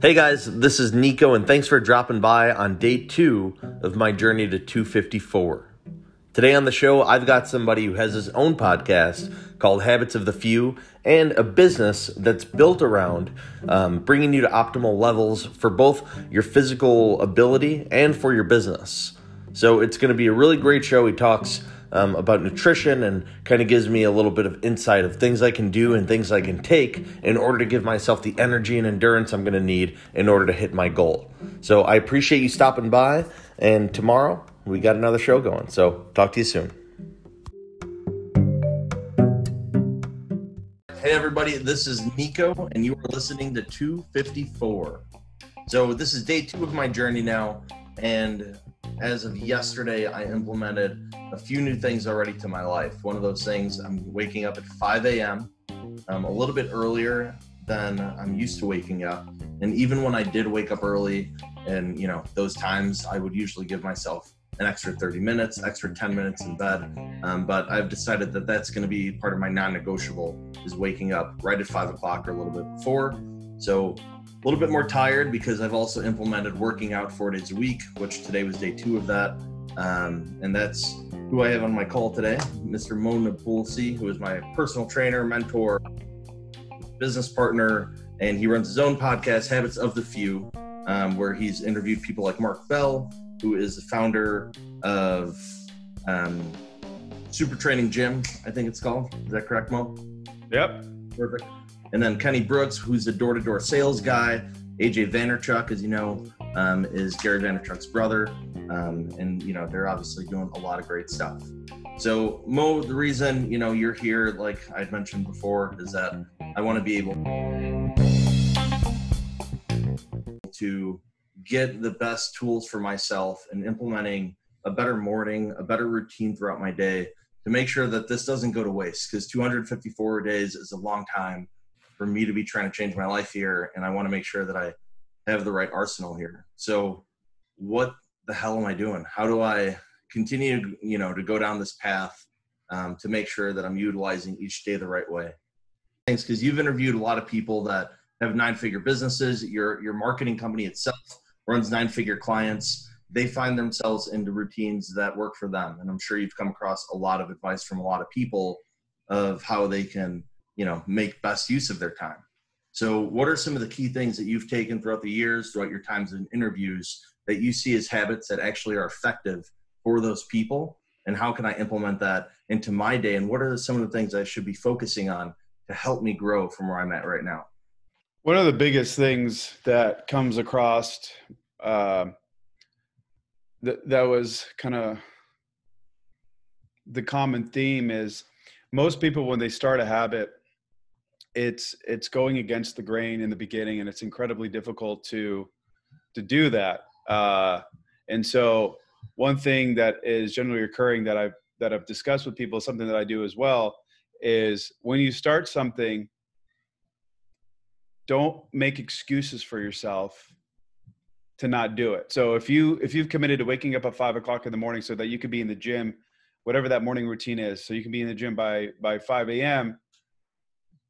Hey guys, this is Nico, and thanks for dropping by on day two of my journey to 254. Today on the show, I've got somebody who has his own podcast called Habits of the Few and a business that's built around um, bringing you to optimal levels for both your physical ability and for your business. So it's going to be a really great show. He talks um, about nutrition and kind of gives me a little bit of insight of things I can do and things I can take in order to give myself the energy and endurance I'm going to need in order to hit my goal. So I appreciate you stopping by, and tomorrow we got another show going. So talk to you soon. Hey, everybody, this is Nico, and you are listening to 254. So, this is day two of my journey now, and as of yesterday, I implemented a few new things already to my life. One of those things, I'm waking up at 5 a.m., um, a little bit earlier than I'm used to waking up. And even when I did wake up early, and you know, those times I would usually give myself an extra 30 minutes, extra 10 minutes in bed. Um, but I've decided that that's going to be part of my non-negotiable is waking up right at five o'clock or a little bit before. So a little bit more tired because I've also implemented working out four days a week, which today was day two of that. Um, and that's who I have on my call today, Mr. Mona Nabulsi, who is my personal trainer, mentor, business partner, and he runs his own podcast, Habits of the Few, um, where he's interviewed people like Mark Bell, who is the founder of um, Super Training Gym, I think it's called. Is that correct, Mo? Yep. Perfect. And then Kenny Brooks, who's a door to door sales guy. AJ Vaynerchuk, as you know, um, is Gary Vaynerchuk's brother. Um, and, you know, they're obviously doing a lot of great stuff. So, Mo, the reason, you know, you're here, like I'd mentioned before, is that I want to be able to get the best tools for myself and implementing a better morning, a better routine throughout my day to make sure that this doesn't go to waste because 254 days is a long time for me to be trying to change my life here and i want to make sure that i have the right arsenal here. So what the hell am i doing? How do i continue you know to go down this path um, to make sure that i'm utilizing each day the right way? Thanks because you've interviewed a lot of people that have nine figure businesses. Your your marketing company itself runs nine figure clients. They find themselves into routines that work for them and i'm sure you've come across a lot of advice from a lot of people of how they can you know make best use of their time. So what are some of the key things that you've taken throughout the years throughout your times in interviews that you see as habits that actually are effective for those people? And how can i implement that into my day? And what are some of the things i should be focusing on to help me grow from where i'm at right now? One of the biggest things that comes across uh, that that was kind of the common theme is most people when they start a habit it's it's going against the grain in the beginning and it's incredibly difficult to to do that uh, and so one thing that is generally occurring that i've that i've discussed with people something that i do as well is when you start something don't make excuses for yourself to not do it. So if you if you've committed to waking up at five o'clock in the morning so that you could be in the gym whatever that morning routine is so you can be in the gym by by 5 a.m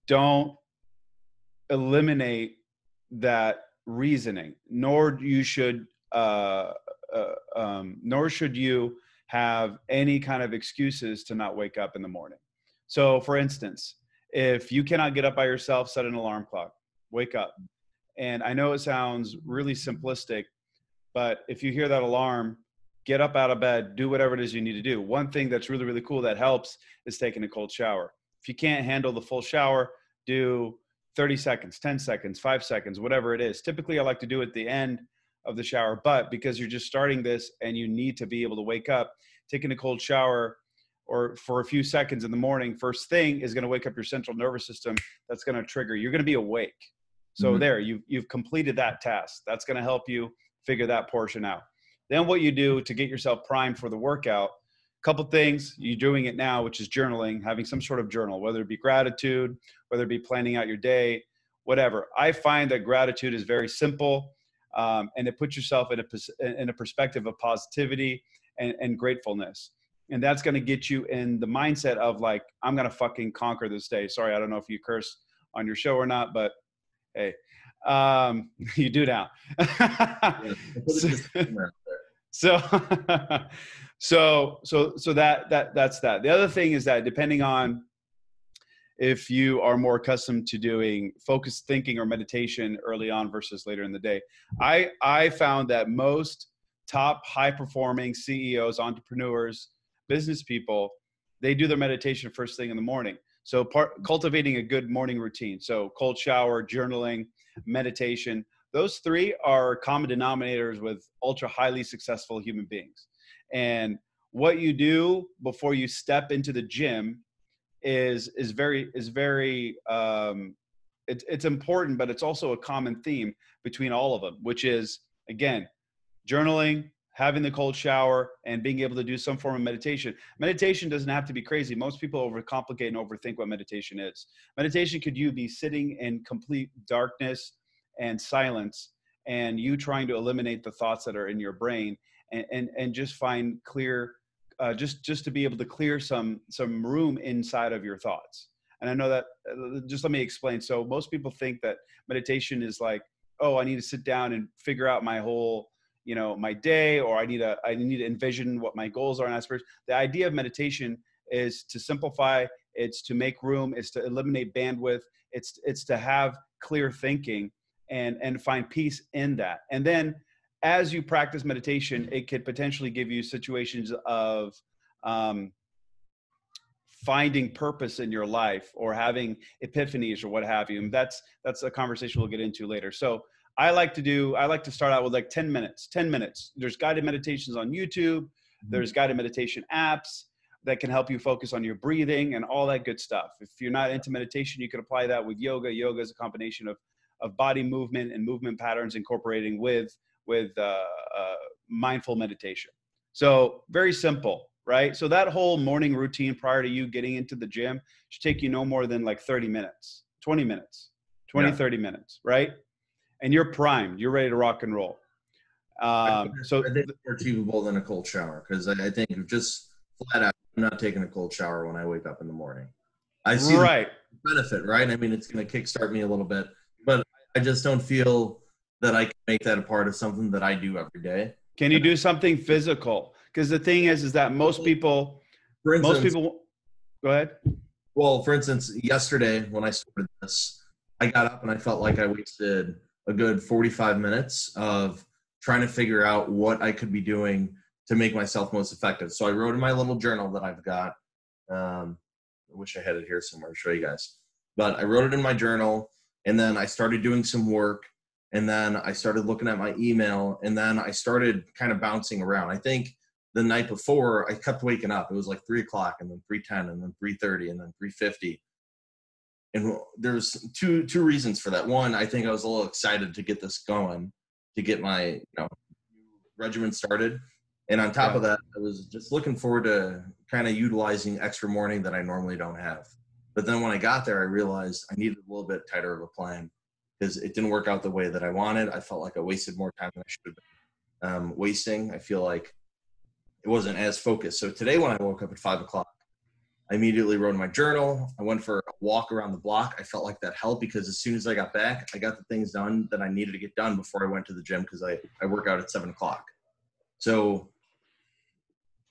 don't eliminate that reasoning nor you should uh, uh, um, nor should you have any kind of excuses to not wake up in the morning. So for instance if you cannot get up by yourself set an alarm clock wake up. And i know it sounds really simplistic but if you hear that alarm get up out of bed do whatever it is you need to do. One thing that's really really cool that helps is taking a cold shower if you can't handle the full shower do 30 seconds, 10 seconds, five seconds, whatever it is. Typically, I like to do at the end of the shower, but because you're just starting this and you need to be able to wake up, taking a cold shower or for a few seconds in the morning, first thing is going to wake up your central nervous system. That's going to trigger. You're going to be awake. So mm-hmm. there, you've you've completed that task. That's going to help you figure that portion out. Then what you do to get yourself primed for the workout couple things. You're doing it now which is journaling having some sort of journal whether it be gratitude whether it be planning out your day whatever. I find that gratitude is very simple um, and it puts yourself in a, in a perspective of positivity and, and gratefulness. And that's going to get you in the mindset of like i'm going to fucking conquer this day. Sorry i don't know if you curse on your show or not but hey Um, you do now. so, so, so, so so that that that's that. The other thing is that depending on if you are more accustomed to doing focused thinking or meditation early on versus later in the day, I I found that most top high performing CEOs, entrepreneurs, business people, they do their meditation first thing in the morning. So part cultivating a good morning routine. So cold shower, journaling, meditation. Those three are common denominators with ultra highly successful human beings. And what you do before you step into the gym is is very is very um, it's it's important, but it's also a common theme between all of them, which is again journaling, having the cold shower, and being able to do some form of meditation. Meditation doesn't have to be crazy. Most people overcomplicate and overthink what meditation is. Meditation could you be sitting in complete darkness and silence, and you trying to eliminate the thoughts that are in your brain, and and, and just find clear. Uh, just just to be able to clear some some room inside of your thoughts and i know that uh, just let me explain so most people think that meditation is like oh i need to sit down and figure out my whole you know my day or i need to i need to envision what my goals are and aspirations the idea of meditation is to simplify it's to make room it's to eliminate bandwidth it's it's to have clear thinking and and find peace in that and then as you practice meditation it could potentially give you situations of um, finding purpose in your life or having epiphanies or what have you and that's that's a conversation we'll get into later so I like to do, I like to start out with like 10 minutes, 10 minutes. There's guided meditations on YouTube, mm-hmm. there's guided meditation apps that can help you focus on your breathing and all that good stuff. If you're not into meditation, you can apply that with yoga. Yoga is a combination of, of body movement and movement patterns incorporating with, with uh, uh, mindful meditation. So, very simple, right? So, that whole morning routine prior to you getting into the gym should take you no more than like 30 minutes, 20 minutes, 20, yeah. 30 minutes, right? and you're primed. You're ready to rock and roll. Um, so I think more achievable than a cold shower because I, I, think just flat out, I'm not taking a cold shower when I wake up in the morning. I see right benefit, right? I mean, it's going to kickstart me a little bit, I just don't feel that I can make that a part of something that I do every day. Can you do something physical? Because the thing is, is that most people, instance, most people, go ahead. Well, for instance, yesterday when I started this, I got up and I felt like I wasted a good 45 minutes of trying to figure out what I could be doing to make myself most effective. So I wrote in my little journal that I've got. Um, I wish I had it here somewhere to show you guys. But I wrote it in my journal, and then I started doing some work, and then I started looking at my email, and then I started kind of bouncing around. I think the night before I kept waking up. It was like three o'clock, and then three ten, and then three thirty, and then three fifty and there's two two reasons for that. One, I think I was a little excited to get this going, to get my you know regimen started, and on top yeah. of that, I was just looking forward to kind of utilizing extra morning that I normally don't have. But then when I got there, I realized I needed a little bit tighter of a plan because it didn't work out the way that I wanted. I felt like I wasted more time than I should have been um, wasting. I feel like it wasn't as focused. So today, when I woke up at five o'clock, I immediately wrote in my journal. I went for a walk around the block. I felt like that helped because as soon as I got back, I got the things done that I needed to get done before I went to the gym because I, I work out at seven o'clock. So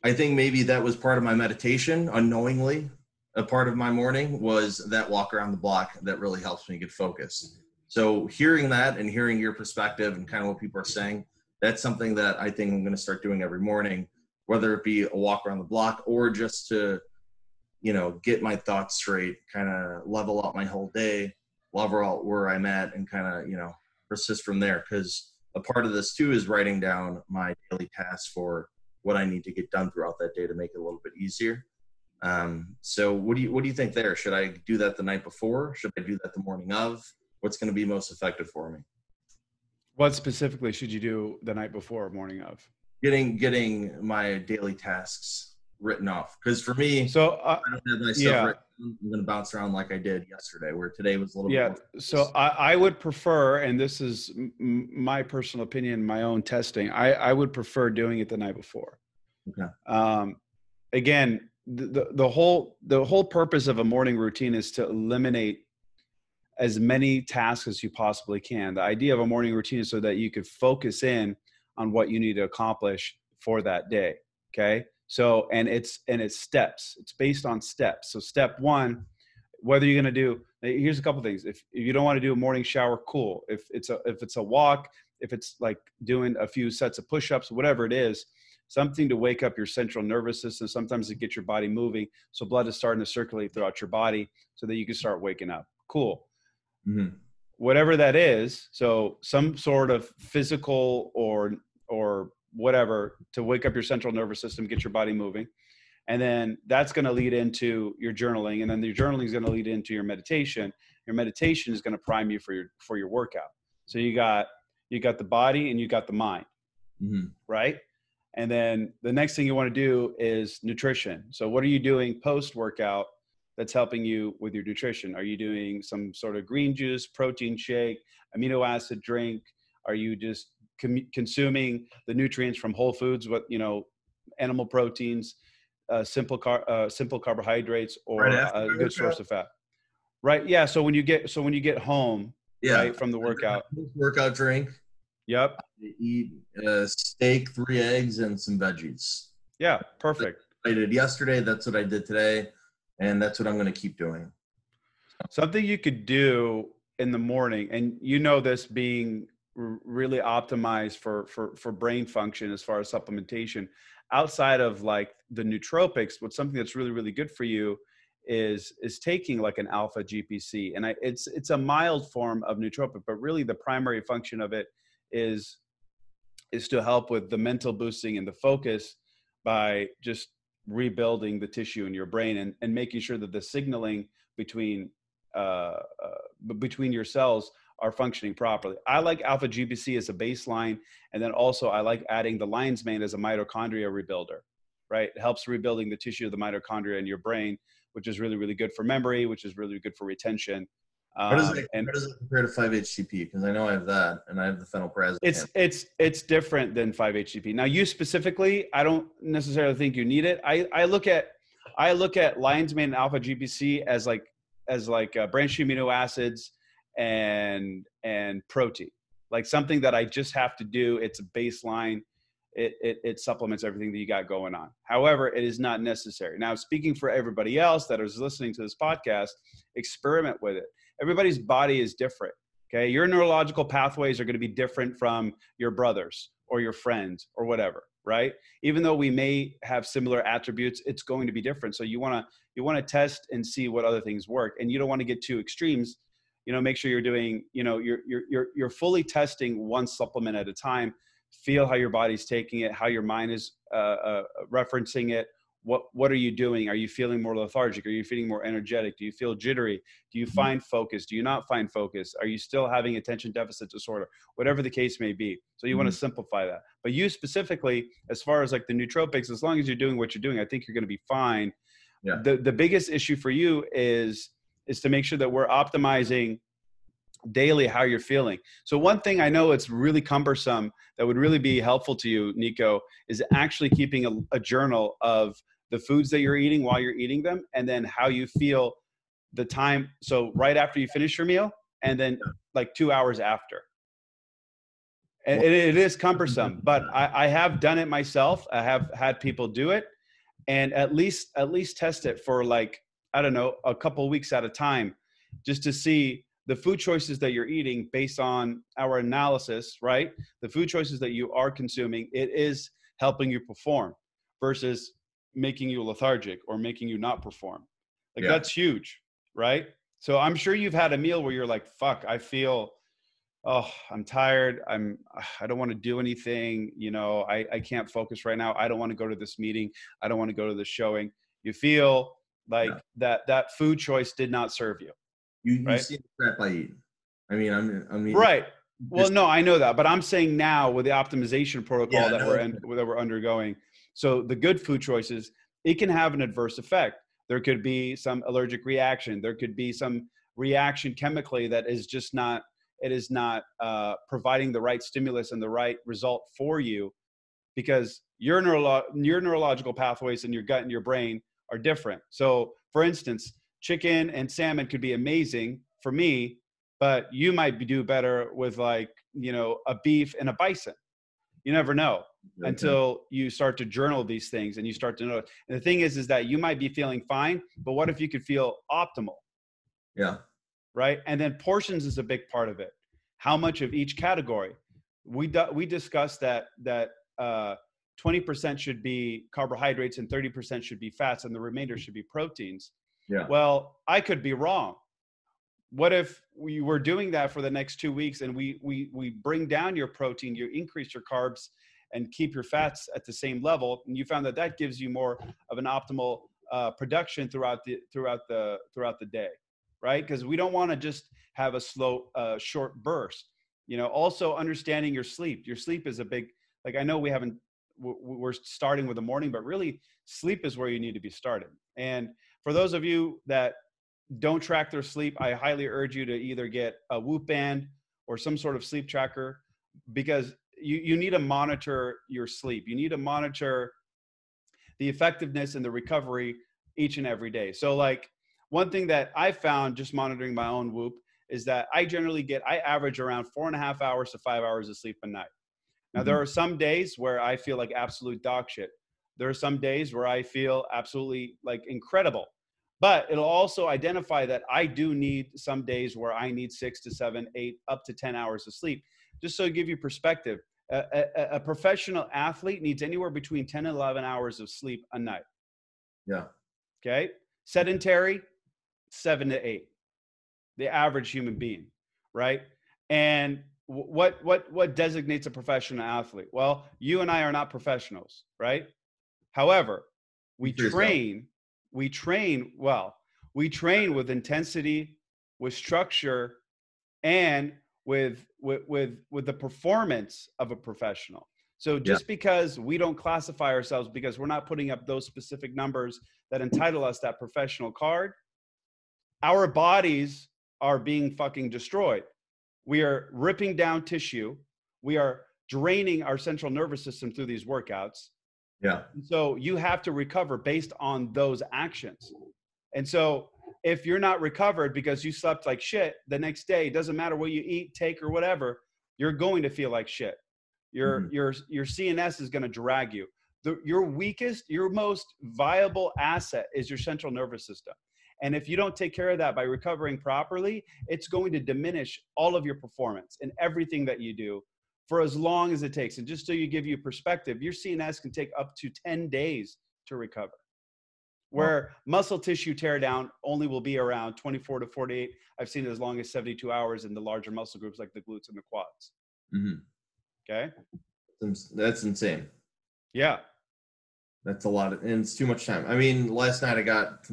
I think maybe that was part of my meditation unknowingly. A part of my morning was that walk around the block that really helps me get focused. So hearing that and hearing your perspective and kind of what people are saying, that's something that I think I'm going to start doing every morning, whether it be a walk around the block or just to – you know, get my thoughts straight, kind of level out my whole day, level out where I'm at, and kind of, you know, persist from there. Because a part of this too is writing down my daily tasks for what I need to get done throughout that day to make it a little bit easier. Um, so what do you what do you think there? Should I do that the night before? Should I do that the morning of? What's going to be most effective for me? What specifically should you do the night before, morning of? Getting getting my daily tasks written off because for me, so uh, I don't have my stuff yeah. written. I'm going to bounce around like I did yesterday, where today was a little. Yeah. so I, I, would prefer, and this is m- my personal opinion, my own testing. I, I would prefer doing it the night before. Okay. Um, again, the, the, whole the whole purpose of a morning routine is to eliminate as many tasks as you possibly can. The idea of a morning routine is so that you could focus in on what you need to accomplish for that day. Okay. So, and it's, and it's steps. It's based on steps. So step one, whether you're going to do, eh, here's a couple things. If, if you don't want to do a morning shower, cool. If it's a, if it's a walk, if it's like doing a few sets of push-ups, whatever it is, something to wake up your central nervous system, sometimes to get your body moving. So blood is starting to circulate throughout your body so that you can start waking up. Cool. Mm-hmm. Whatever that is, so some sort of physical or or whatever to wake up your central nervous system, get your body moving. And then that's going to lead into your journaling. And then your journaling is going to lead into your meditation. Your meditation is going to prime you for your for your workout. So you got you got the body and you got the mind. Mm-hmm. Right. And then the next thing you want to do is nutrition. So what are you doing post workout that's helping you with your nutrition? Are you doing some sort of green juice, protein shake, amino acid drink? Are you just com- consuming the nutrients from whole foods, what you know, animal proteins, uh, simple car- uh, simple carbohydrates, or right a good source of fat? Right. Yeah. So when you get so when you get home, yeah, right, from the workout, workout drink. Yep. Eat a uh, steak, three eggs, and some veggies. Yeah, perfect. I did yesterday. That's what I did today and that's what I'm going to keep doing. Something you could do in the morning, and you know this being really optimized for for for brain function as far as supplementation. Outside of like the nootropics, what's something that's really really good for you is is taking like an alpha GPC, and I, it's it's a mild form of nootropic, but really the primary function of it is is to help with the mental boosting and the focus by just rebuilding the tissue in your brain and, and making sure that the signaling between uh, uh, between your cells are functioning properly. I like alpha GPC as a baseline, and then also I like adding the lion's mane as a mitochondria rebuilder. Right, it helps rebuilding the tissue of the mitochondria in your brain, which is really really good for memory, which is really good for retention, how does, it, and, how does it compare to 5-HTP? Because I know I have that, and I have the phenylprazine. It's it's it's different than 5-HTP. Now, you specifically, I don't necessarily think you need it. I I look at I look at lion's mane and alpha GPC as like as like uh, branched amino acids and and protein, like something that I just have to do. It's a baseline. It, it, it supplements everything that you got going on. However, it is not necessary. Now, speaking for everybody else that is listening to this podcast, experiment with it everybody's body is different. Okay. Your neurological pathways are going to be different from your brothers or your friends or whatever right even though we may have similar attributes it's going to be different so you want to you want to test and see what other things work and you don't want to get too extremes you know make sure you're doing you know you're you're you're, you're fully testing one supplement at a time feel how your body's taking it how your mind is uh, uh, referencing it what what are you doing? Are you feeling more lethargic? Are you feeling more energetic? Do you feel jittery? Do you mm-hmm. find focus? Do you not find focus? Are you still having attention deficit disorder? Whatever the case may be. So you mm-hmm. want to simplify that. But you specifically as far as like the nootropics as long as you're doing what you're doing i think you're going to be fine. Yeah. the the biggest issue for you is is to make sure that we're optimizing daily how you're feeling. So one thing I know it's really cumbersome that would really be helpful to you, Nico, is actually keeping a, a, journal of the foods that you're eating while you're eating them, and then how you feel the time. So right after you finish your meal, and then like two hours after. And it, it is cumbersome, mm-hmm. but I, I have done it myself. I have had people do it, and at least at least test it for like I don't know a couple weeks at a time, just to see the food choices that you're eating based on our analysis, right? The food choices that you are consuming, it is helping you perform versus making you lethargic or making you not perform. Like yeah. that's huge, right? So I'm sure you've had a meal where you're like, fuck, I feel oh, I'm tired. I'm I don't want to do anything, you know, I, I can't focus right now. I don't want to go to this meeting. I don't want to go to this showing. You feel like yeah. that that food choice did not serve you. You, you right? see the crap I eat. I mean, I'm, I mean, right. Well, no, I know that, but I'm saying now with the optimization protocol yeah, that no, we're in, that we're undergoing, so the good food choices, it can have an adverse effect. There could be some allergic reaction. There could be some reaction chemically that is just not it is not uh, providing the right stimulus and the right result for you because your neuro- your neurological pathways in your gut and your brain are different. So, for instance, chicken and salmon could be amazing for me, but you might do better with like you know a beef and a bison you never know okay. until you start to journal these things and you start to know. And the thing is is that you might be feeling fine but what if you could feel optimal? Yeah. Right? And then portions is a big part of it. How much of each category? We do, we discussed that that uh, 20% should be carbohydrates and 30% should be fats and the remainder should be proteins. Yeah. Well i could be wrong. What if we were doing that for the next two weeks and we we we bring down your protein you increase your carbs and keep your fats at the same level. And you found that that gives you more of an optimal uh, production throughout the throughout the throughout the day right? Because we don't want to just have a slow uh, short burst you know? Also understanding your sleep. Your sleep is a big like i know we haven't we're starting with the morning but really sleep is where you need to be started. And for those of you that don't track their sleep i highly urge you to either get a whoop band or some sort of sleep tracker because you, you need to monitor your sleep you need to monitor the effectiveness and the recovery each and every day so like one thing that i found just monitoring my own whoop is that I generally get, I average around four and a half hours to five hours of sleep a night. Now, mm-hmm. there are some days where I feel like absolute dog shit. There are some days where I feel absolutely like incredible. But it'll also identify that I do need some days where I need six to seven, eight, up to 10 hours of sleep. Just so to give you perspective, a, a, a professional athlete needs anywhere between 10 and 11 hours of sleep a night. Yeah. Okay. Sedentary, seven to eight the average human being, right? And what what what designates a professional athlete? Well, you and I are not professionals, right? However, we train, we train well. We train with intensity, with structure, and with with with with the performance of a professional. So just yeah. because we don't classify ourselves because we're not putting up those specific numbers that entitle us that professional card, our bodies are being fucking destroyed. We are ripping down tissue. We are draining our central nervous system through these workouts. Yeah. So you have to recover based on those actions. And so if you're not recovered because you slept like shit the next day, doesn't matter what you eat, take, or whatever, you're going to feel like shit. Your mm-hmm. your your CNS is going to drag you. The, your weakest, your most viable asset is your central nervous system. And if you don't take care of that by recovering properly, it's going to diminish all of your performance and everything that you do for as long as it takes. And just so you give you perspective, your CNS can take up to 10 days to recover. Where wow. muscle tissue tear down only will be around 24 to 48. I've seen it as long as 72 hours in the larger muscle groups like the glutes and the quads. Mm-hmm. Okay. That's insane. Yeah. That's a lot of, and it's too much time. I mean, last night I got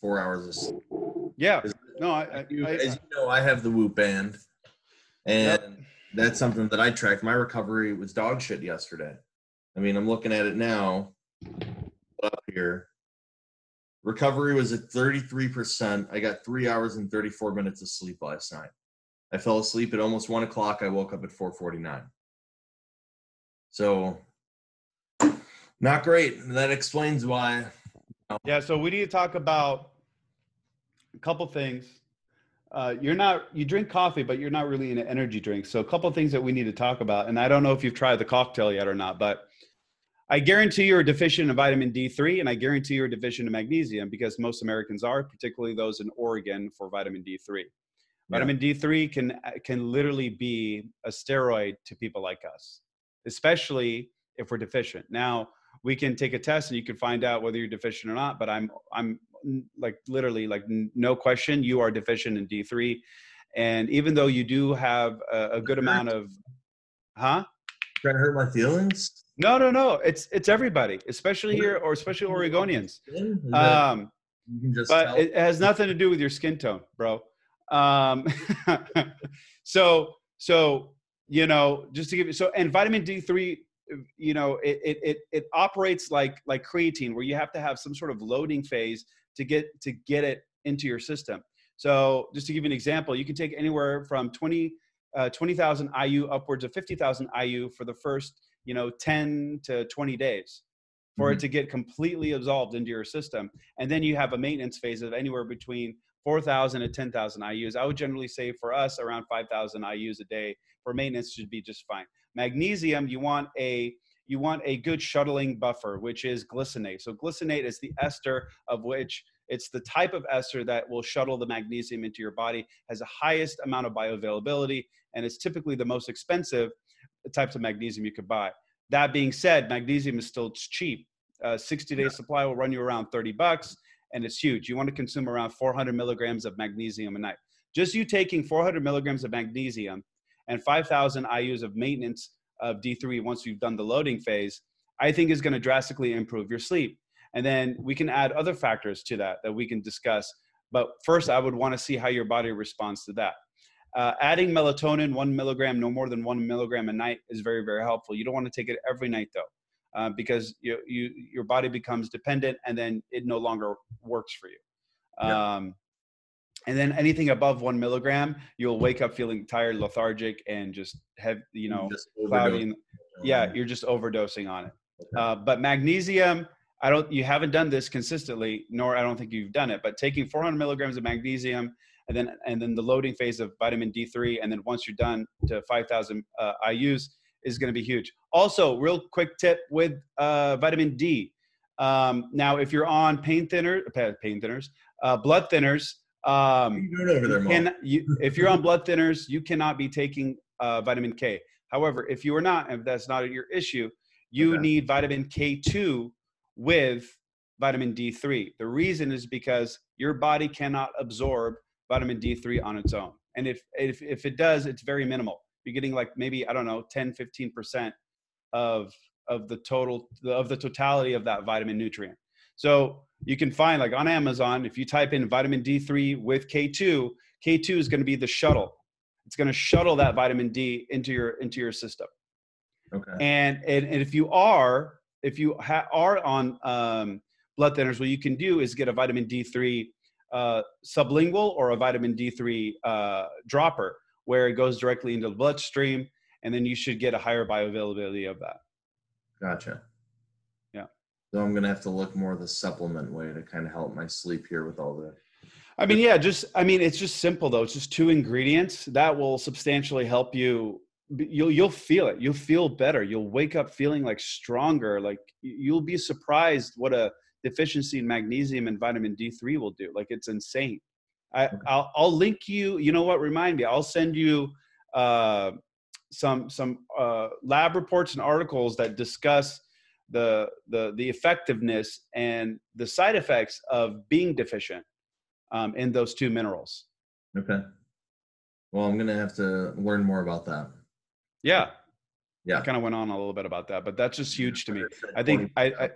four hours of sleep. Yeah. No, I, I, you, I, as you know, I have the Whoop band, and yep. that's something that I tracked. My recovery was dog shit yesterday. I mean, I'm looking at it now. Up here, recovery was at 33%. I got three hours and 34 minutes of sleep last night. I fell asleep at almost one o'clock. I woke up at 4:49. So, not great. That explains why yeah, so we need to talk about a couple things. Uh, you're not you drink coffee, but you're not really into energy drinks. So a couple things that we need to talk about. And I don't know if you've tried the cocktail yet or not, but I guarantee you're deficient in vitamin D3, and I guarantee you're deficient in magnesium because most Americans are, particularly those in Oregon for vitamin D3. Yeah. Vitamin D3 can uh, can literally be a steroid to people like us, especially if we're deficient. Now, we can take a test and you can find out whether you're deficient or not but i'm i'm like literally like no question you are deficient in d3 and even though you do have a, a good amount of huh trying to hurt my feelings no no no it's it's everybody especially here or especially oregonians. Um but tell. it has nothing to do with your skin tone bro. Um so so you know just to give you so and vitamin d3 you know it, it it operates like like creatine where you have to have some sort of loading phase to get to get it into your system. So just to give you an example you can take anywhere from 20 uh, 20,000 IU upwards of 50,000 IU for the first you know 10 to 20 days for mm-hmm. it to get completely absorbed into your system and then you have a maintenance phase of anywhere between 4,000 to 10,000 IUs. I would generally say for us around 5,000 IUs a day for maintenance should be just fine. Magnesium, you want a you want a good shuttling buffer, which is glycinate. So glycinate is the ester of which it's the type of ester that will shuttle the magnesium into your body, has the highest amount of bioavailability, and it's typically the most expensive types of magnesium you could buy. That being said, magnesium is still cheap. 60 day yeah. supply will run you around 30 bucks, and it's huge. You want to consume around 400 milligrams of magnesium a night. Just you taking 400 milligrams of magnesium and 5,000 IUs of maintenance of D3 once you've done the loading phase, I think is going to drastically improve your sleep. And then we can add other factors to that that we can discuss. But first, I would want to see how your body responds to that. Uh, adding melatonin, one milligram, no more than one milligram a night, is very, very helpful. You don't want to take it every night though, uh, because you, you, your body becomes dependent and then it no longer works for you. Um, and then anything above one milligram, you'll wake up feeling tired, lethargic, and just have you know cloudy. yeah, you're just overdosing on it. Okay. Uh, but magnesium, I don't. You haven't done this consistently, nor I don't think you've done it. But taking 400 milligrams of magnesium, and then and then the loading phase of vitamin D3, and then once you're done to 5,000 uh, IU's is going to be huge. Also, real quick tip with uh, vitamin D. Um, now, if you're on pain thinner, pain thinners, uh, blood thinners, um, there, can, you, if you're on blood thinners, you cannot be taking uh, vitamin K. However, if you are not, if that's not your issue, you okay. need vitamin K2 with vitamin D3. The reason is because your body cannot absorb vitamin D3 on its own. And if, if, if it does, it's very minimal. You're getting like maybe, I don't know, 10, 15% of, of the total, of the totality of that vitamin nutrient. So you can find like on Amazon, if you type in vitamin D3 with K2, K2 is going to be the shuttle. It's going to shuttle that vitamin D into your into your system. Okay. And and, and if you are if you ha- are on um, blood thinners, what you can do is get a vitamin D3 uh, sublingual or a vitamin D3 uh, dropper, where it goes directly into the bloodstream, and then you should get a higher bioavailability of that. Gotcha. Yeah. So I'm gonna have to look more the supplement way to kind of help my sleep here with all the. I mean, yeah, just I mean, it's just simple though. It's just two ingredients that will substantially help you. You'll you'll feel it. You'll feel better. You'll wake up feeling like stronger. Like you'll be surprised what a deficiency in magnesium and vitamin D3 will do. Like it's insane. I, I'll, I'll link you. You know what? Remind me. I'll send you uh, some some uh, lab reports and articles that discuss the the the effectiveness and the side effects of being deficient um, in those two minerals. Okay. Well, I'm gonna have to learn more about that. Yeah. Yeah. I kind of went on a little bit about that, but that's just huge to me. I think I, I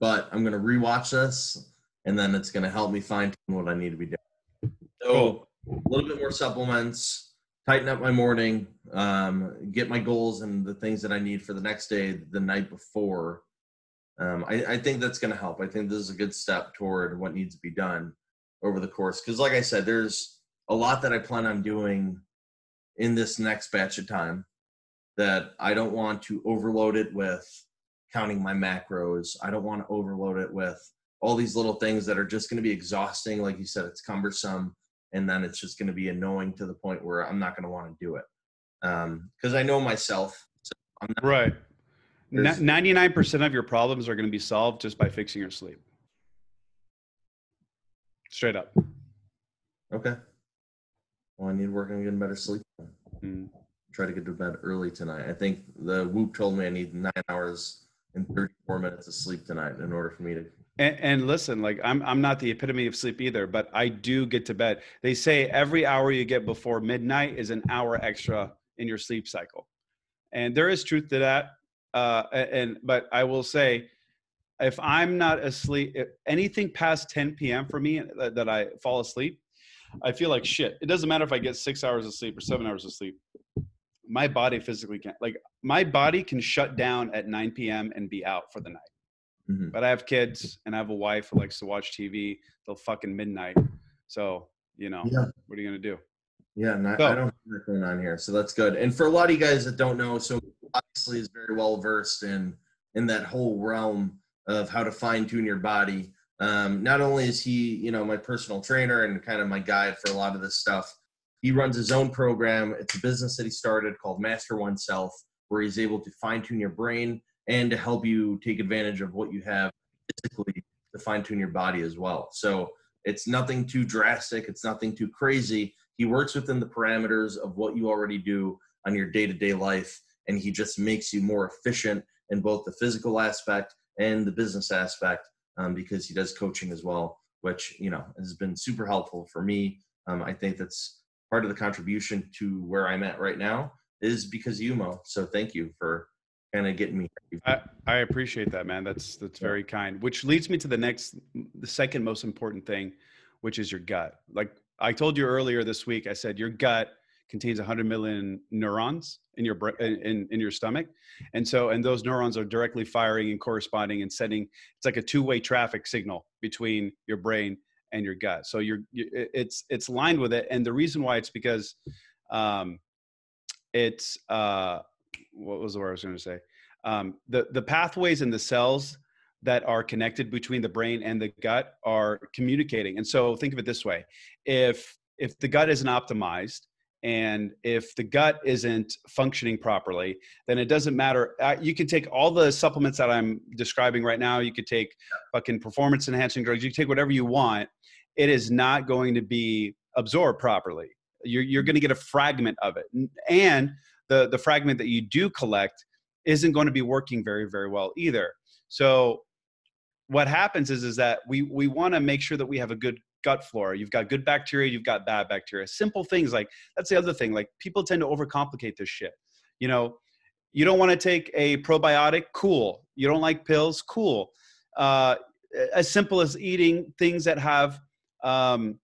but I'm gonna rewatch this and then it's gonna help me find what I need to be doing. So cool. a little bit more supplements, tighten up my morning, um, get my goals and the things that I need for the next day the night before. Um, I, I, think that's going to help. I think this is a good step toward what needs to be done over the course. Because, like I said, there's a lot that I plan on doing in this next batch of time that I don't want to overload it with counting my macros. I don't want to overload it with all these little things that are just going to be exhausting. Like you said, it's cumbersome and then it's just going to be annoying to the point where I'm not going to want to do it because um, I know myself. So right. Ninety-nine percent of your problems are going to be solved just by fixing your sleep. Straight up. Okay. Well, I need to work on getting better sleep. Mm. Try to get to bed early tonight. I think the Whoop told me I need nine hours and thirty-four minutes of sleep tonight in order for me to and, and, listen, like I'm I'm not the epitome of sleep either, but I do get to bed. They say every hour you get before midnight is an hour extra in your sleep cycle, and there is truth to that. Uh, and but I will say, if I'm not asleep, anything past 10 p.m. for me that, that I fall asleep, I feel like shit. It doesn't matter if I get six hours of sleep or seven hours of sleep. My body physically can't. Like my body can shut down at 9 p.m. and be out for the night Mm-hmm. But I have kids and I have a wife who likes to watch TV till fucking midnight. So, you know, yeah. what are you to do? Yeah, not, so, I don't have going on here. So that's good. And for a lot of you guys that don't know, so obviously is very well versed in in that whole realm of how to fine tune your body. Um, not only is he, you know, my personal trainer and kind of my guide for a lot of this stuff, he runs his own program. It's a business that he started called Master Oneself, where he's able to fine tune your brain and to help you take advantage of what you have physically to fine tune your body as well. So it's nothing too drastic, it's nothing too crazy. He works within the parameters of what you already do on your day to day life, and he just makes you more efficient in both the physical aspect and the business aspect um, because he does coaching as well, which you know has been super helpful for me. Um, I think that's part of the contribution to where I'm at right now is because you, Mo. So thank you for kind of getting me. I, I appreciate that, man. That's that's very kind. Which leads me to the next, the second most important thing, which is your gut. Like I told you earlier this week, I said your gut contains 100 million neurons in your in, in your stomach and so and those neurons are directly firing and corresponding and sending it's like a two-way traffic signal between your brain and your gut. So you're it's it's lined with it. And the reason why it's because um it's uh what was the word i was going to say? Um the the pathways in the cells that are connected between the brain and the gut are communicating. And so think of it this way. If if the gut isn't optimized and if the gut isn't functioning properly then it doesn't matter. Uh, you can take all the supplements that i'm describing right now. You could take fucking performance enhancing drugs. You can take whatever you want. It is not going to be absorbed properly. You're, you're going to get a fragment of it. And the the fragment that you do collect isn't going to be working very very well either. So what happens is is that we we want to make sure that we have a good gut flora. You've got good bacteria, you've got bad bacteria. Simple things like that's the other thing. Like people tend to overcomplicate this shit. You know, you don't want to take a probiotic, cool. You don't like pills, cool. Uh, as simple as eating things that have um,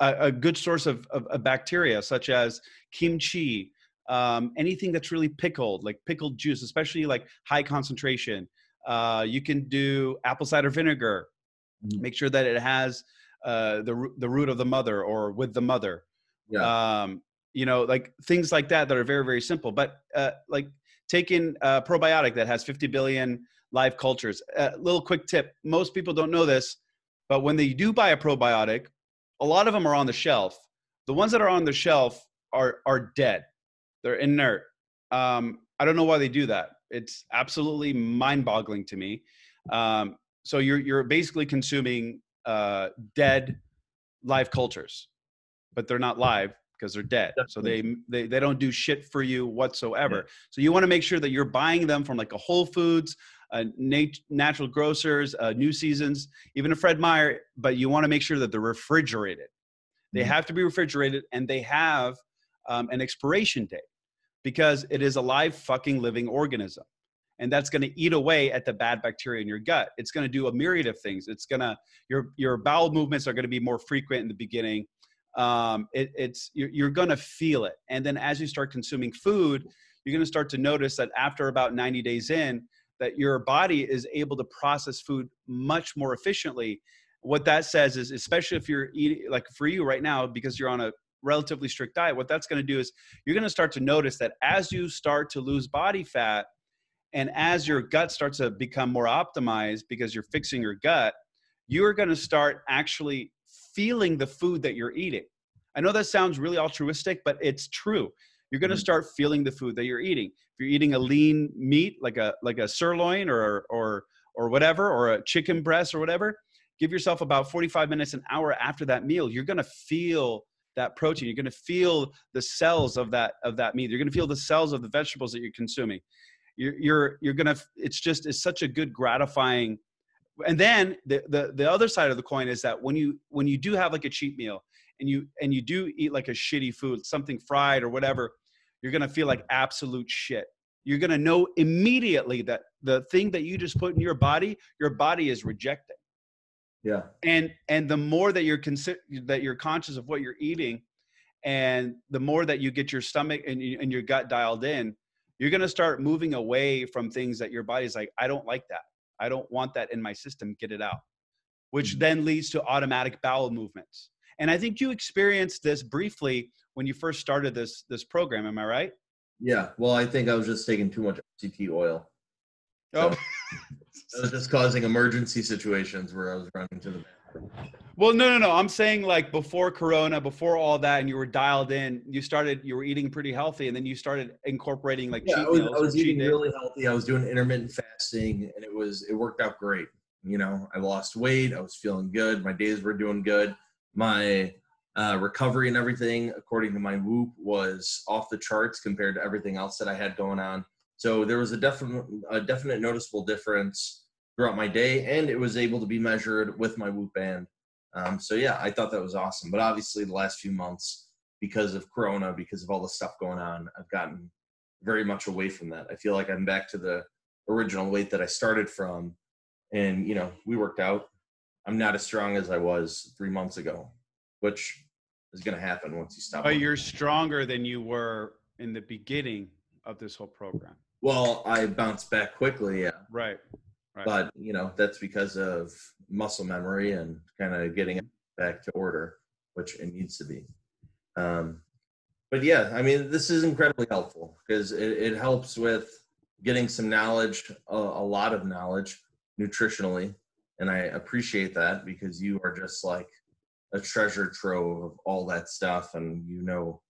a, a, good source of, of, of, bacteria, such as kimchi, um, anything that's really pickled, like pickled juice, especially like high concentration. Uh, you can do apple cider vinegar. Mm. Make sure that it has uh, the the root of the mother or with the mother. Yeah. Um, you know, like things like that that are very very simple. But uh, like taking a probiotic that has 50 billion live cultures. A little quick tip: most people don't know this, but when they do buy a probiotic, a lot of them are on the shelf. The ones that are on the shelf are are dead. They're inert. Um, I don't know why they do that. It's absolutely mind-boggling to me. Um, so you're you're basically consuming uh, dead live cultures, but they're not live because they're dead. So they, they they don't do shit for you whatsoever. So you want to make sure that you're buying them from like a Whole Foods, uh, nat- natural grocers, uh, New Seasons, even a Fred Meyer. But you want to make sure that they're refrigerated. They mm-hmm. have to be refrigerated, and they have um, an expiration date because it is a live fucking living organism and that's going to eat away at the bad bacteria in your gut. It's going to do a myriad of things. It's going to your your bowel movements are going to be more frequent in the beginning. Um, it, it's you're, you're going to feel it. And then as you start consuming food you're going to start to notice that after about 90 days in that your body is able to process food much more efficiently. What that says is especially if you're eating like for you right now because you're on a relatively strict diet what that's going to do is you're going to start to notice that as you start to lose body fat and as your gut starts to become more optimized because you're fixing your gut, you're going to start actually feeling the food that you're eating. I know that sounds really altruistic, but it's true. You're going to mm-hmm. start feeling the food that you're eating. If you're eating a lean meat like a like a sirloin or or or whatever or a chicken breast or whatever, give yourself about 45 minutes an hour after that meal. You're going to feel that protein. You're going to feel the cells of that of that meat. You're going to feel the cells of the vegetables that you're consuming you're you're you're gonna it's just it's such a good gratifying and then the, the the other side of the coin is that when you when you do have like a cheat meal and you and you do eat like a shitty food something fried or whatever you're gonna feel like absolute shit. You're gonna know immediately that the thing that you just put in your body your body is rejecting. Yeah. And and the more that you're consider that you're conscious of what you're eating and the more that you get your stomach and, and your gut dialed in you're going to start moving away from things that your body's like, I don't like that. I don't want that in my system. Get it out, which mm-hmm. then leads to automatic bowel movements. And I think you experienced this briefly when you first started this this program. Am I right? Yeah. Well, I think I was just taking too much MCT oil. So. Oh. That was just causing emergency situations where I was running to the bathroom. Well, no, no, no. I'm saying like before Corona, before all that, and you were dialed in. You started, you were eating pretty healthy, and then you started incorporating like Yeah, cheat I was. I was eating really healthy. I was doing intermittent fasting, and it was it worked out great. You know, I lost weight. I was feeling good. My days were doing good. My uh, recovery and everything, according to my Whoop, was off the charts compared to everything else that I had going on. So there was a definite a definite noticeable difference throughout my day, and it was able to be measured with my Whoop band. Um, so yeah, I thought that was awesome. But obviously, the last few months, because of Corona, because of all the stuff going on, I've gotten very much away from that. I feel like I'm back to the original weight that I started from. And, you know, we worked out. I'm not as strong as I was three months ago, which is going to happen once you stop. But working. you're stronger than you were in the beginning of this whole program. well, I bounced back quickly, yeah. Right. But, you know, that's because of muscle memory and kind of getting it back to order, which it needs to be. Um, but yeah, I mean, this is incredibly helpful because it, it helps with getting some knowledge, a, a lot of knowledge nutritionally. And I appreciate that because you are just like a treasure trove of all that stuff. And you know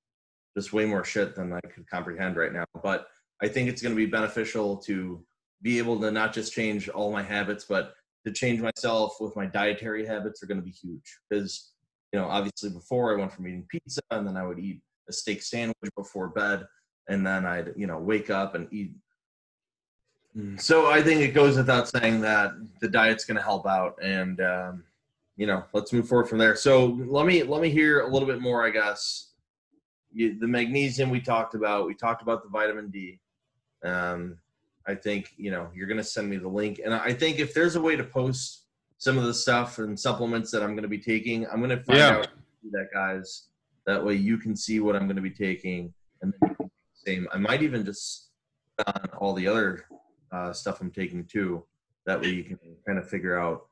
just way more shit than I could comprehend right now. But I think it's going to be beneficial to be able to not just change all my habits, but to change myself with my dietary habits are going to be huge. Because you know obviously before i went from eating pizza and then i would eat a steak sandwich before bed and then i'd you know wake up and eat. So i think it goes without saying that the diet's going to help out and um, you know let's move forward from there. So let me let me hear a little bit more i guess. You, the magnesium we talked about we talked about the vitamin d. Um, I think you know you're going to send me the link, and I think if there's a way to post some of the stuff and supplements that I'm going to be taking, I'm going to find Yeah. out that guys. That way you can see what I'm going to be taking, and then you can do the same. I might even just on all the other uh, stuff I'm taking too. That way you can kind of figure out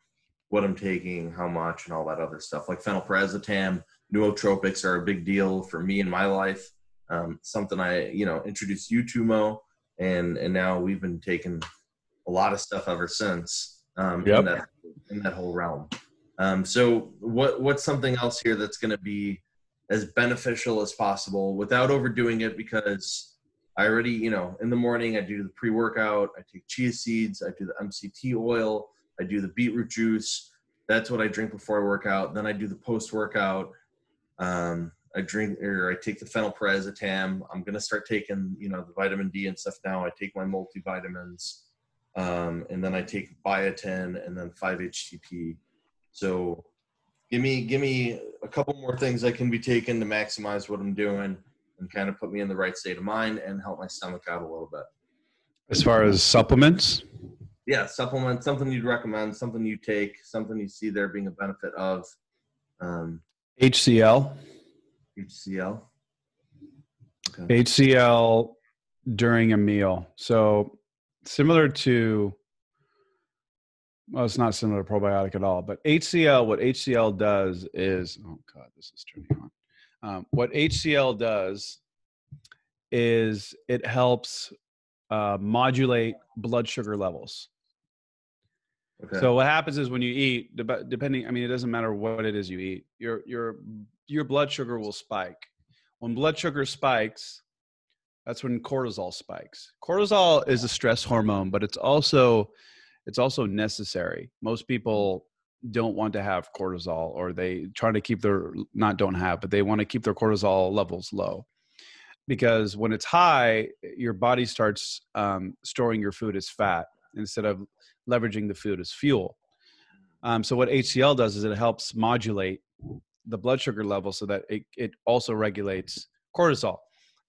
what I'm taking, how much, and all that other stuff. Like phenylpiracetam, nootropics are a big deal for me in my life. Um, something I you know introduced you to Mo and and now we've been taking a lot of stuff ever since um, Yep. in that in that whole realm. Um, so what what's something else here that's going to be as beneficial as possible without overdoing it because I already you know in the morning I do the pre workout I take chia seeds I do the MCT oil I do the beetroot juice that's what I drink before I work out then I do the post workout um, I drink or I take the phenylpiracetam. I'm gonna start taking you know the vitamin D and stuff now. I take my multivitamins, um, and then I take biotin and then 5-HTP. So give me give me a couple more things I can be taking to maximize what I'm doing and kind of put me in the right state of mind and help my stomach out a little bit. As far as supplements, Yeah, supplement something you'd recommend, something you take, something you see there being a benefit of. Um, HCl, HCL. Okay. HCl during a meal. So similar to, well, it's not similar to probiotic at all, but HCl, what HCL does is, oh God, this is turning on. Um, what HCl does is it helps uh, modulate blood sugar levels. Okay. So what happens is when you eat, dep- depending, I mean, it doesn't matter what it is you eat, your your your blood sugar will spike. When blood sugar spikes, that's when cortisol spikes. Cortisol is a stress hormone, but it's also it's also necessary. Most people don't want to have cortisol, or they try to keep their not don't have, but they want to keep their cortisol levels low because when it's high, your body starts um, storing your food as fat instead of leveraging the food as fuel. Um, so what HCL does is it helps modulate the blood sugar level so that it, it also regulates cortisol.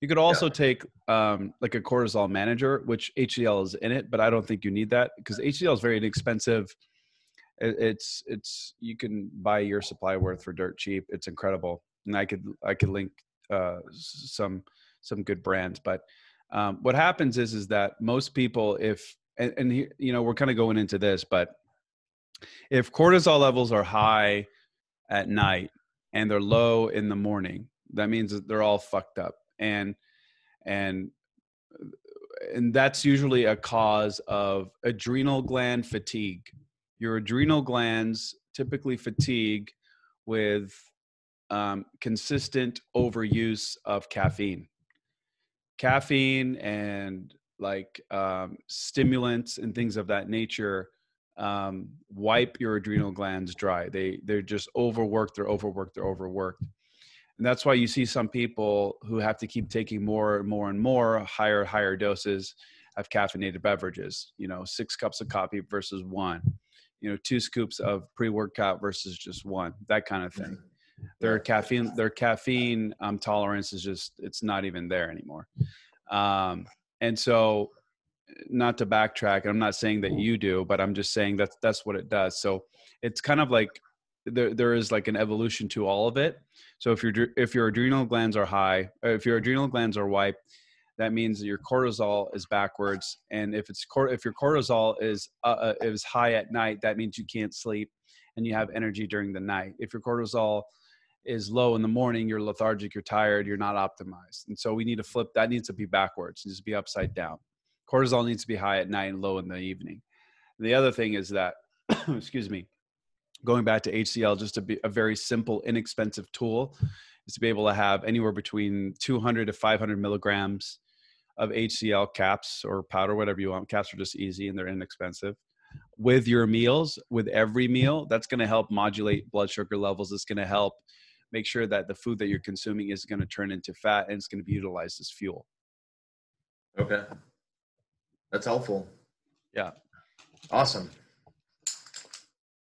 You could also take um, like a cortisol manager, which HCL is in it, but I don't think you need that because HCL is very inexpensive. It, it's it's you can buy your supply worth for dirt cheap. It's incredible, and I could I could link uh, some some good brands. But um, what happens is is that most people, if and, and he- you know we're kind of going into this, but if cortisol levels are high at night and they're low in the morning, that means that they're all fucked up. And and and that's usually a cause of adrenal gland fatigue. Your adrenal glands typically fatigue with um, consistent overuse of caffeine. Caffeine and like um, stimulants and things of that nature um, wipe your adrenal glands dry. They they're just overworked. They're overworked. They're overworked. And that's why you see some people who have to keep taking more and more and more higher higher doses of caffeinated beverages. You know, six cups of coffee versus one. You know, two scoops of pre-workout versus just one. That kind of thing. Their caffeine their caffeine um, tolerance is just it's not even there anymore. Um, and so not to backtrack i'm not saying that you do but i'm just saying that that's what it does. So it's kind of like there, there is like an evolution to all of it. So if your if your adrenal glands are high if your adrenal glands are white that means that your cortisol is backwards and if it's if your cortisol is uh, uh, is high at night that means you can't sleep and you have energy during the night. If your cortisol is low in the morning you're lethargic you're tired you're not optimized. And so we need to flip that needs to be backwards to be upside down cortisol needs to be high at night and low in the evening. The other thing is that excuse me going back to hcl just to be a very simple inexpensive tool is to be able to have anywhere between 200 to 500 milligrams of hcl caps or powder whatever you want. Caps are just easy and they're inexpensive. With your meals with every meal that's going to help modulate blood sugar levels. It's going to help make sure that the food that you're consuming is going to turn into fat and it's going to be utilized as fuel. Okay that's helpful. Yeah. Awesome.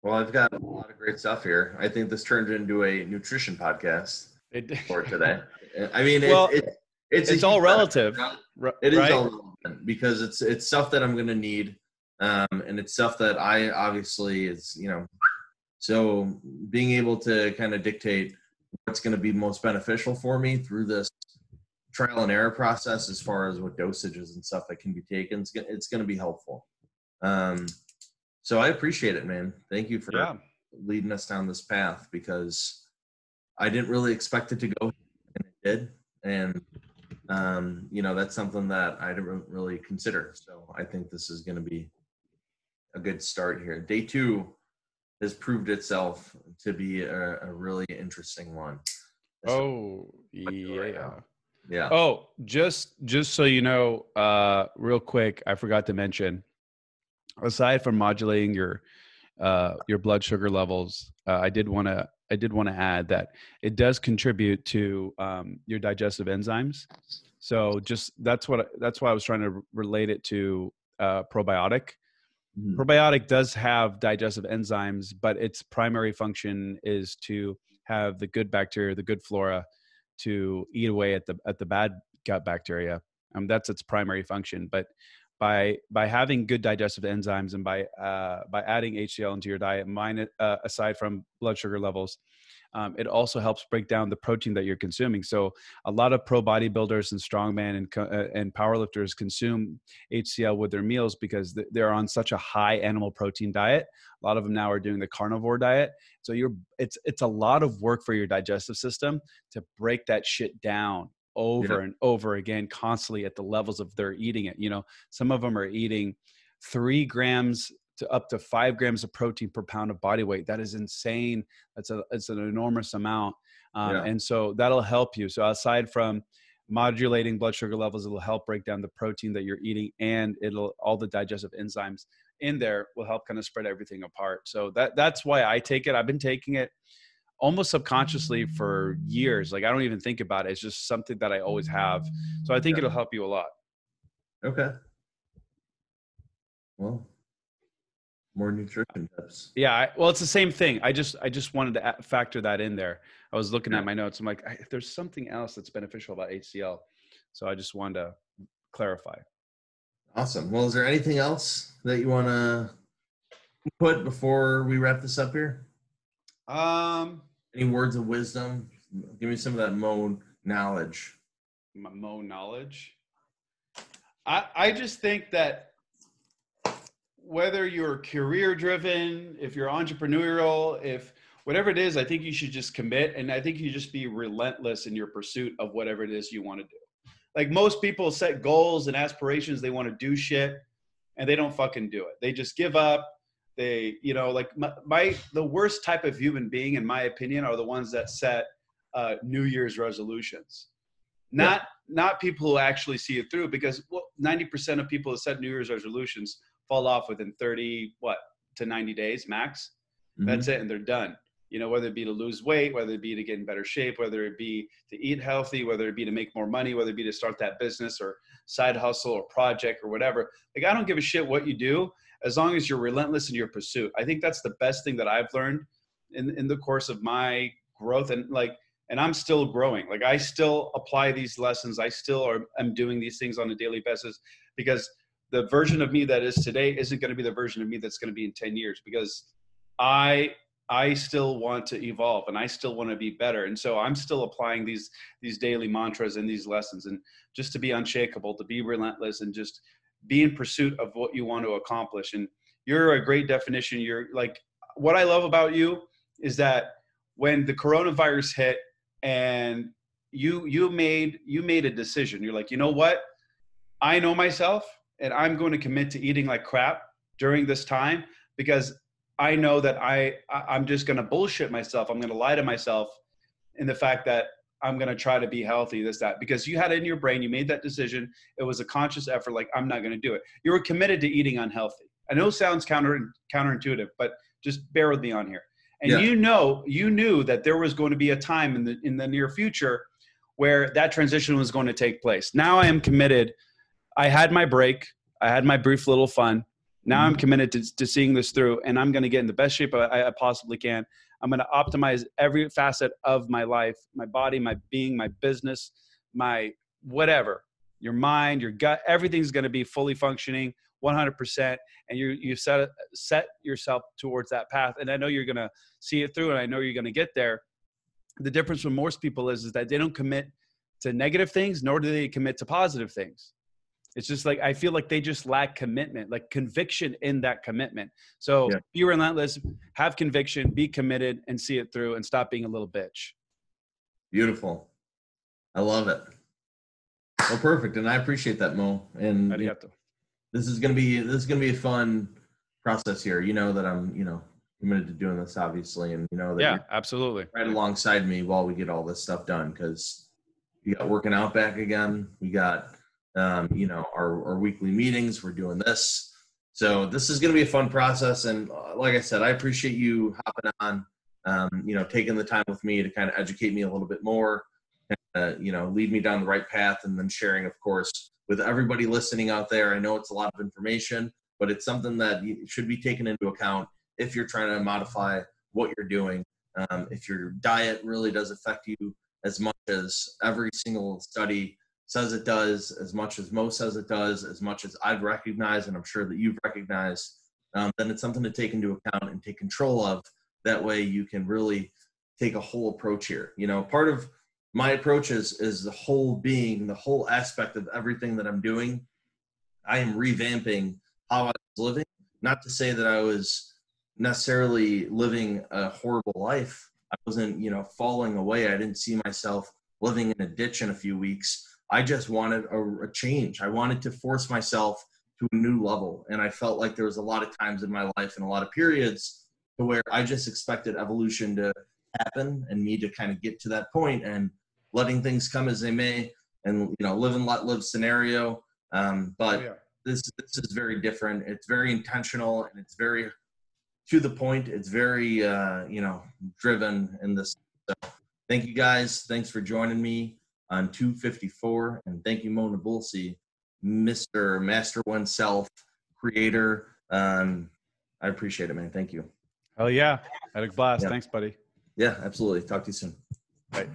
Well, I've got a lot of great stuff here. I think this turned into a nutrition podcast it, for today. I mean, well, it, it, it's it's all relative. It is right? all relevant because it's it's stuff that I'm going to need, um, and it's stuff that I obviously is you know. So being able to kind of dictate what's going to be most beneficial for me through this trial and error process as far as what dosages and stuff that can be taken. It's, it's going to be helpful. Um, so I appreciate it, man. Thank you for yeah. leading us down this path because I didn't really expect it to go, and it did. And um, you know, that's something that I didn't really consider. So I think this is going to be a good start here. Day two has proved itself to be a, a really interesting one. Oh yeah. Yeah. Oh, just just so you know, uh, real quick, I forgot to mention. Aside from modulating your uh, your blood sugar levels, uh, I did want to I did want to add that it does contribute to um, your digestive enzymes. So just that's what that's why I was trying to relate it to uh, probiotic. Mm-hmm. Probiotic does have digestive enzymes, but its primary function is to have the good bacteria, the good flora, to eat away at the at the bad gut bacteria. Um, that's its primary function. But by by having good digestive enzymes and by uh, by adding HCl into your diet, mine uh, aside from blood sugar levels, um, it also helps break down the protein that you're consuming. So a lot of pro bodybuilders and strongman and uh, and powerlifters consume HCl with their meals because they're on such a high animal protein diet. A lot of them now are doing the carnivore diet. So you're it's it's a lot of work for your digestive system to break that shit down over yeah. and over again constantly at the levels of they're eating it. You know, some of them are eating three grams to up to five grams of protein per pound of body weight. That is insane. That's a it's an enormous amount, um, yeah. and so that'll help you. So aside from modulating blood sugar levels, it'll help break down the protein that you're eating, and it'll all the digestive enzymes in there will help kind of spread everything apart. So that that's why I take it. I've been taking it almost subconsciously for years. Like I don't even think about it. It's just something that I always have. So I think yeah. it'll help you a lot. Okay. Well, more nutrition tips. Yeah, I, well, it's the same thing. I just I just wanted to factor that in there. I was looking at my notes. I'm like, I, there's something else that's beneficial about HCl, so I just wanted to clarify. Awesome. Well, is there anything else that you want to put before we wrap this up here? Um, any words of wisdom? Give me some of that Mo knowledge. Mo knowledge. I I just think that whether you're career driven, if you're entrepreneurial, if whatever it is, I think you should just commit. And I think you just be relentless in your pursuit of whatever it is you want to do. like most people set goals and aspirations, they want to do shit and they don't fucking do it. They just give up. They, you know, like my, my the worst type of human being, in my opinion, are the ones that set uh, New Year's resolutions. Not yeah. not people who actually see it through, because well, ninety percent of people that set New Year's resolutions fall off within thirty what to ninety days max. Mm-hmm. That's it, and they're done you know, whether it be to lose weight, whether it be to get in better shape, whether it be to eat healthy, whether it be to make more money, whether it be to start that business or side hustle or project or whatever. Like, I don't give a shit what you do as long as you're relentless in your pursuit. I think that's the best thing that I've learned in, in the course of my growth. And like, and I'm still growing. Like, I still apply these lessons. I still are, am doing these things on a daily basis because the version of me that is today isn't going to be the version of me that's going to be in 10 years because I I still want to evolve and I still want to be better. And so I'm still applying these these daily mantras and these lessons and just to be unshakable, to be relentless and just be in pursuit of what you want to accomplish. And you're a great definition. You're like what I love about you is that when the coronavirus hit and you you made you made a decision. You're like, "You know what? I know myself and I'm going to commit to eating like crap during this time because I know that I I'm just going to bullshit myself. I'm going to lie to myself in the fact that I'm going to try to be healthy, this, that, because you had it in your brain, you made that decision. It was a conscious effort, like, I'm not going to do it. You were committed to eating unhealthy. I know it sounds counter, counterintuitive, but just bear with me on here. And yeah. you know, you knew that there was going to be a time in the, in the near future where that transition was going to take place. Now I am committed. I had my break. I had my brief little fun. Now I'm mm-hmm. committed to, to seeing this through, and I'm going to get in the best shape I, I possibly can. I'm going to optimize every facet of my life, my body, my being, my business, my whatever, your mind, your gut, everything's going to be fully functioning 100%. And you, you set, set yourself towards that path. And I know you're going to see it through and I know you're going to get there. The difference for most people is, is that they don't commit to negative things, nor do they commit to positive things. It's just like I feel like they just lack commitment, like conviction in that commitment. So yeah. be relentless, have conviction, be committed, and see it through, and stop being a little bitch. Beautiful. I love it. Well, perfect, and I appreciate that, Mo. And this is gonna be this is gonna be a fun process here. You know that I'm you know committed to doing this, obviously, and you know that yeah, absolutely right alongside me while we get all this stuff done because we got working out back again. We got um, you know, our, our weekly meetings. We're doing this. So this is going to be a fun process. And uh, like I said, I appreciate you hopping on, um, you know, taking the time with me to kind of educate me a little bit more, uh, you know, lead me down the right path and then sharing, of course, with everybody listening out there. I know it's a lot of information, but it's something that should be taken into account if you're trying to modify what you're doing. Um, if your diet really does affect you as much as every single study says it does, as much as Mo says it does, as much as I've recognized, and I'm sure that you've recognized, um, then it's something to take into account and take control of. That way, you can really take a whole approach here. You know, part of my approach is is the whole being, the whole aspect of everything that I'm doing. I am revamping how I was living. Not to say that I was necessarily living a horrible life. I wasn't, you know, falling away. I didn't see myself living in a ditch in a few weeks I just wanted a, a, change. I wanted to force myself to a new level. And I felt like there was a lot of times in my life and a lot of periods to where I just expected evolution to happen and me to kind of get to that point and letting things come as they may and, you know, live and let live scenario. Um, but oh, yeah. this, this is very different. It's very intentional and it's very to the point. It's very, uh, you know, driven in this. So thank you guys. Thanks for joining me on 254. And thank you, Mona Bulsey, Mr. Master Oneself, creator. Um, I appreciate it, man. Thank you. Hell yeah. Had a blast. Yeah. Thanks, buddy. Yeah, absolutely. Talk to you soon. Bye.